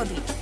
Melody.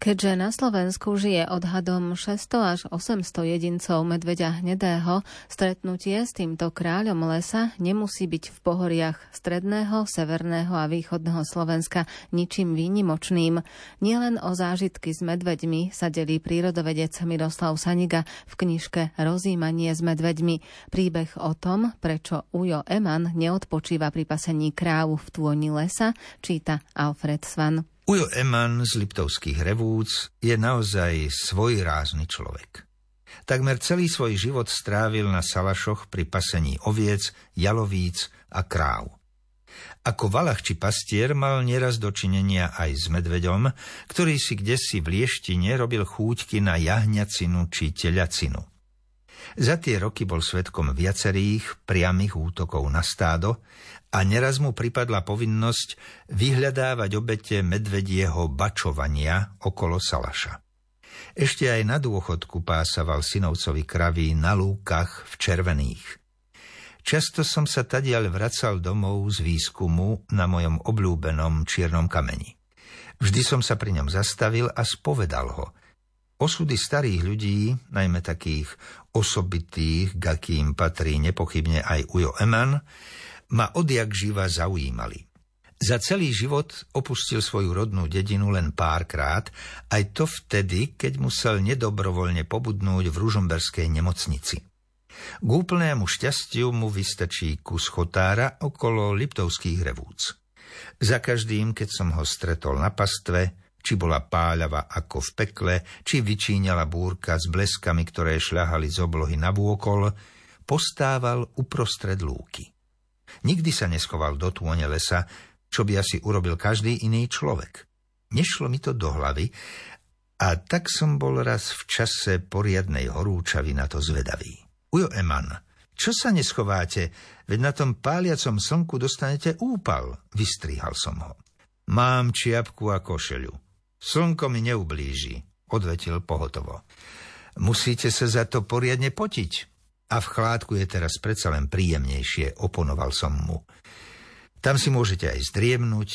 Keďže na Slovensku žije odhadom 600 až 800 jedincov medveďa hnedého, stretnutie s týmto kráľom lesa nemusí byť v pohoriach stredného, severného a východného Slovenska ničím výnimočným. Nielen o zážitky s medveďmi sa delí prírodovedec Miroslav Saniga v knižke Rozímanie s medveďmi. Príbeh o tom, prečo Ujo Eman neodpočíva pri pasení krávu v tôni lesa, číta Alfred Svan. Ujo Eman z Liptovských revúc je naozaj svojrázny človek. Takmer celý svoj život strávil na salašoch pri pasení oviec, jalovíc a kráv. Ako valach či pastier mal nieraz dočinenia aj s medveďom, ktorý si kdesi v lieštine robil chúťky na jahňacinu či teľacinu. Za tie roky bol svetkom viacerých priamých útokov na stádo a neraz mu pripadla povinnosť vyhľadávať obete medvedieho bačovania okolo Salaša. Ešte aj na dôchodku pásaval synovcovi kraví na lúkach v červených. Často som sa tadiaľ vracal domov z výskumu na mojom obľúbenom čiernom kameni. Vždy som sa pri ňom zastavil a spovedal ho. Osudy starých ľudí, najmä takých osobitých, k akým patrí nepochybne aj Ujo Eman, ma odjak živa zaujímali. Za celý život opustil svoju rodnú dedinu len párkrát, aj to vtedy, keď musel nedobrovoľne pobudnúť v ružomberskej nemocnici. K úplnému šťastiu mu vystačí kus chotára okolo Liptovských revúc. Za každým, keď som ho stretol na pastve, či bola páľava ako v pekle, či vyčíňala búrka s bleskami, ktoré šľahali z oblohy na vôkol, postával uprostred lúky. Nikdy sa neschoval do tône lesa, čo by asi urobil každý iný človek. Nešlo mi to do hlavy a tak som bol raz v čase poriadnej horúčavy na to zvedavý. Ujo Eman, čo sa neschováte, veď na tom páliacom slnku dostanete úpal, vystrihal som ho. Mám čiapku a košeľu. Slnko mi neublíži, odvetil pohotovo. Musíte sa za to poriadne potiť, a v chládku je teraz predsa len príjemnejšie, oponoval som mu. Tam si môžete aj zdriemnúť,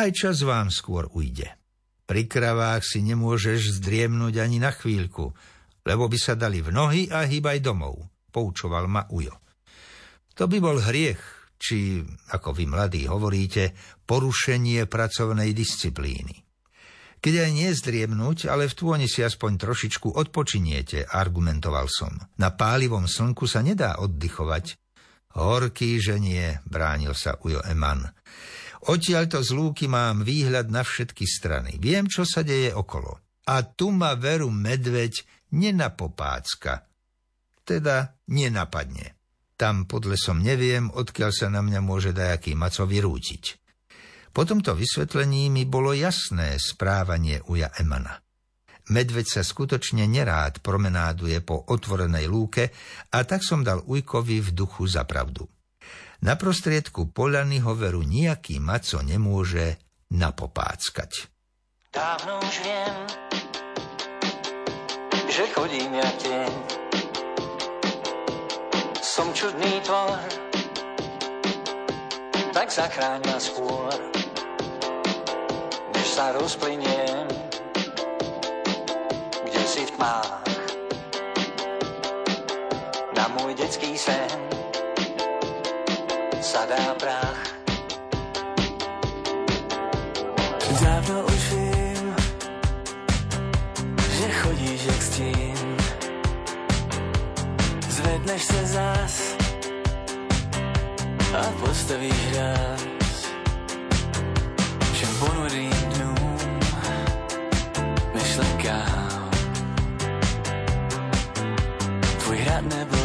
aj čas vám skôr ujde. Pri kravách si nemôžeš zdriemnúť ani na chvíľku, lebo by sa dali v nohy a hýbaj domov, poučoval ma Ujo. To by bol hriech, či, ako vy mladí hovoríte, porušenie pracovnej disciplíny. Keď aj nie zdriemnúť, ale v tôni si aspoň trošičku odpočiniete, argumentoval som. Na pálivom slnku sa nedá oddychovať. Horký, že nie, bránil sa Ujo Eman. Odtiaľto z lúky mám výhľad na všetky strany. Viem, čo sa deje okolo. A tu ma veru medveď nenapopácka. Teda nenapadne. Tam pod lesom neviem, odkiaľ sa na mňa môže dajaký maco vyrútiť. Po tomto vysvetlení mi bolo jasné správanie uja Emana. Medveď sa skutočne nerád promenáduje po otvorenej lúke a tak som dal ujkovi v duchu za pravdu. Na prostriedku poľany ho veru nejaký maco nemôže napopáckať. Dávno už viem, že chodím ja tieň. Som čudný tvor, tak zachráň ma skôr sa rozplyniem, kde si v tmách. Na môj detský sen sa dá prach. Dávno už vím, že chodíš jak stín. Zvedneš se zás a postavíš rád. Všem ponurým říkám. Tvůj hrad nebo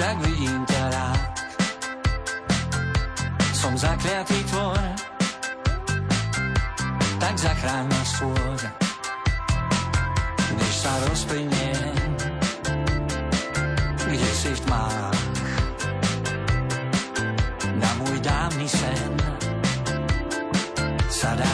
však vidím ťa rád. Som zakliatý tvor, tak zachráň ma skôr, než sa rozplynie, kde si v tmách. Na môj dávny sen sa dá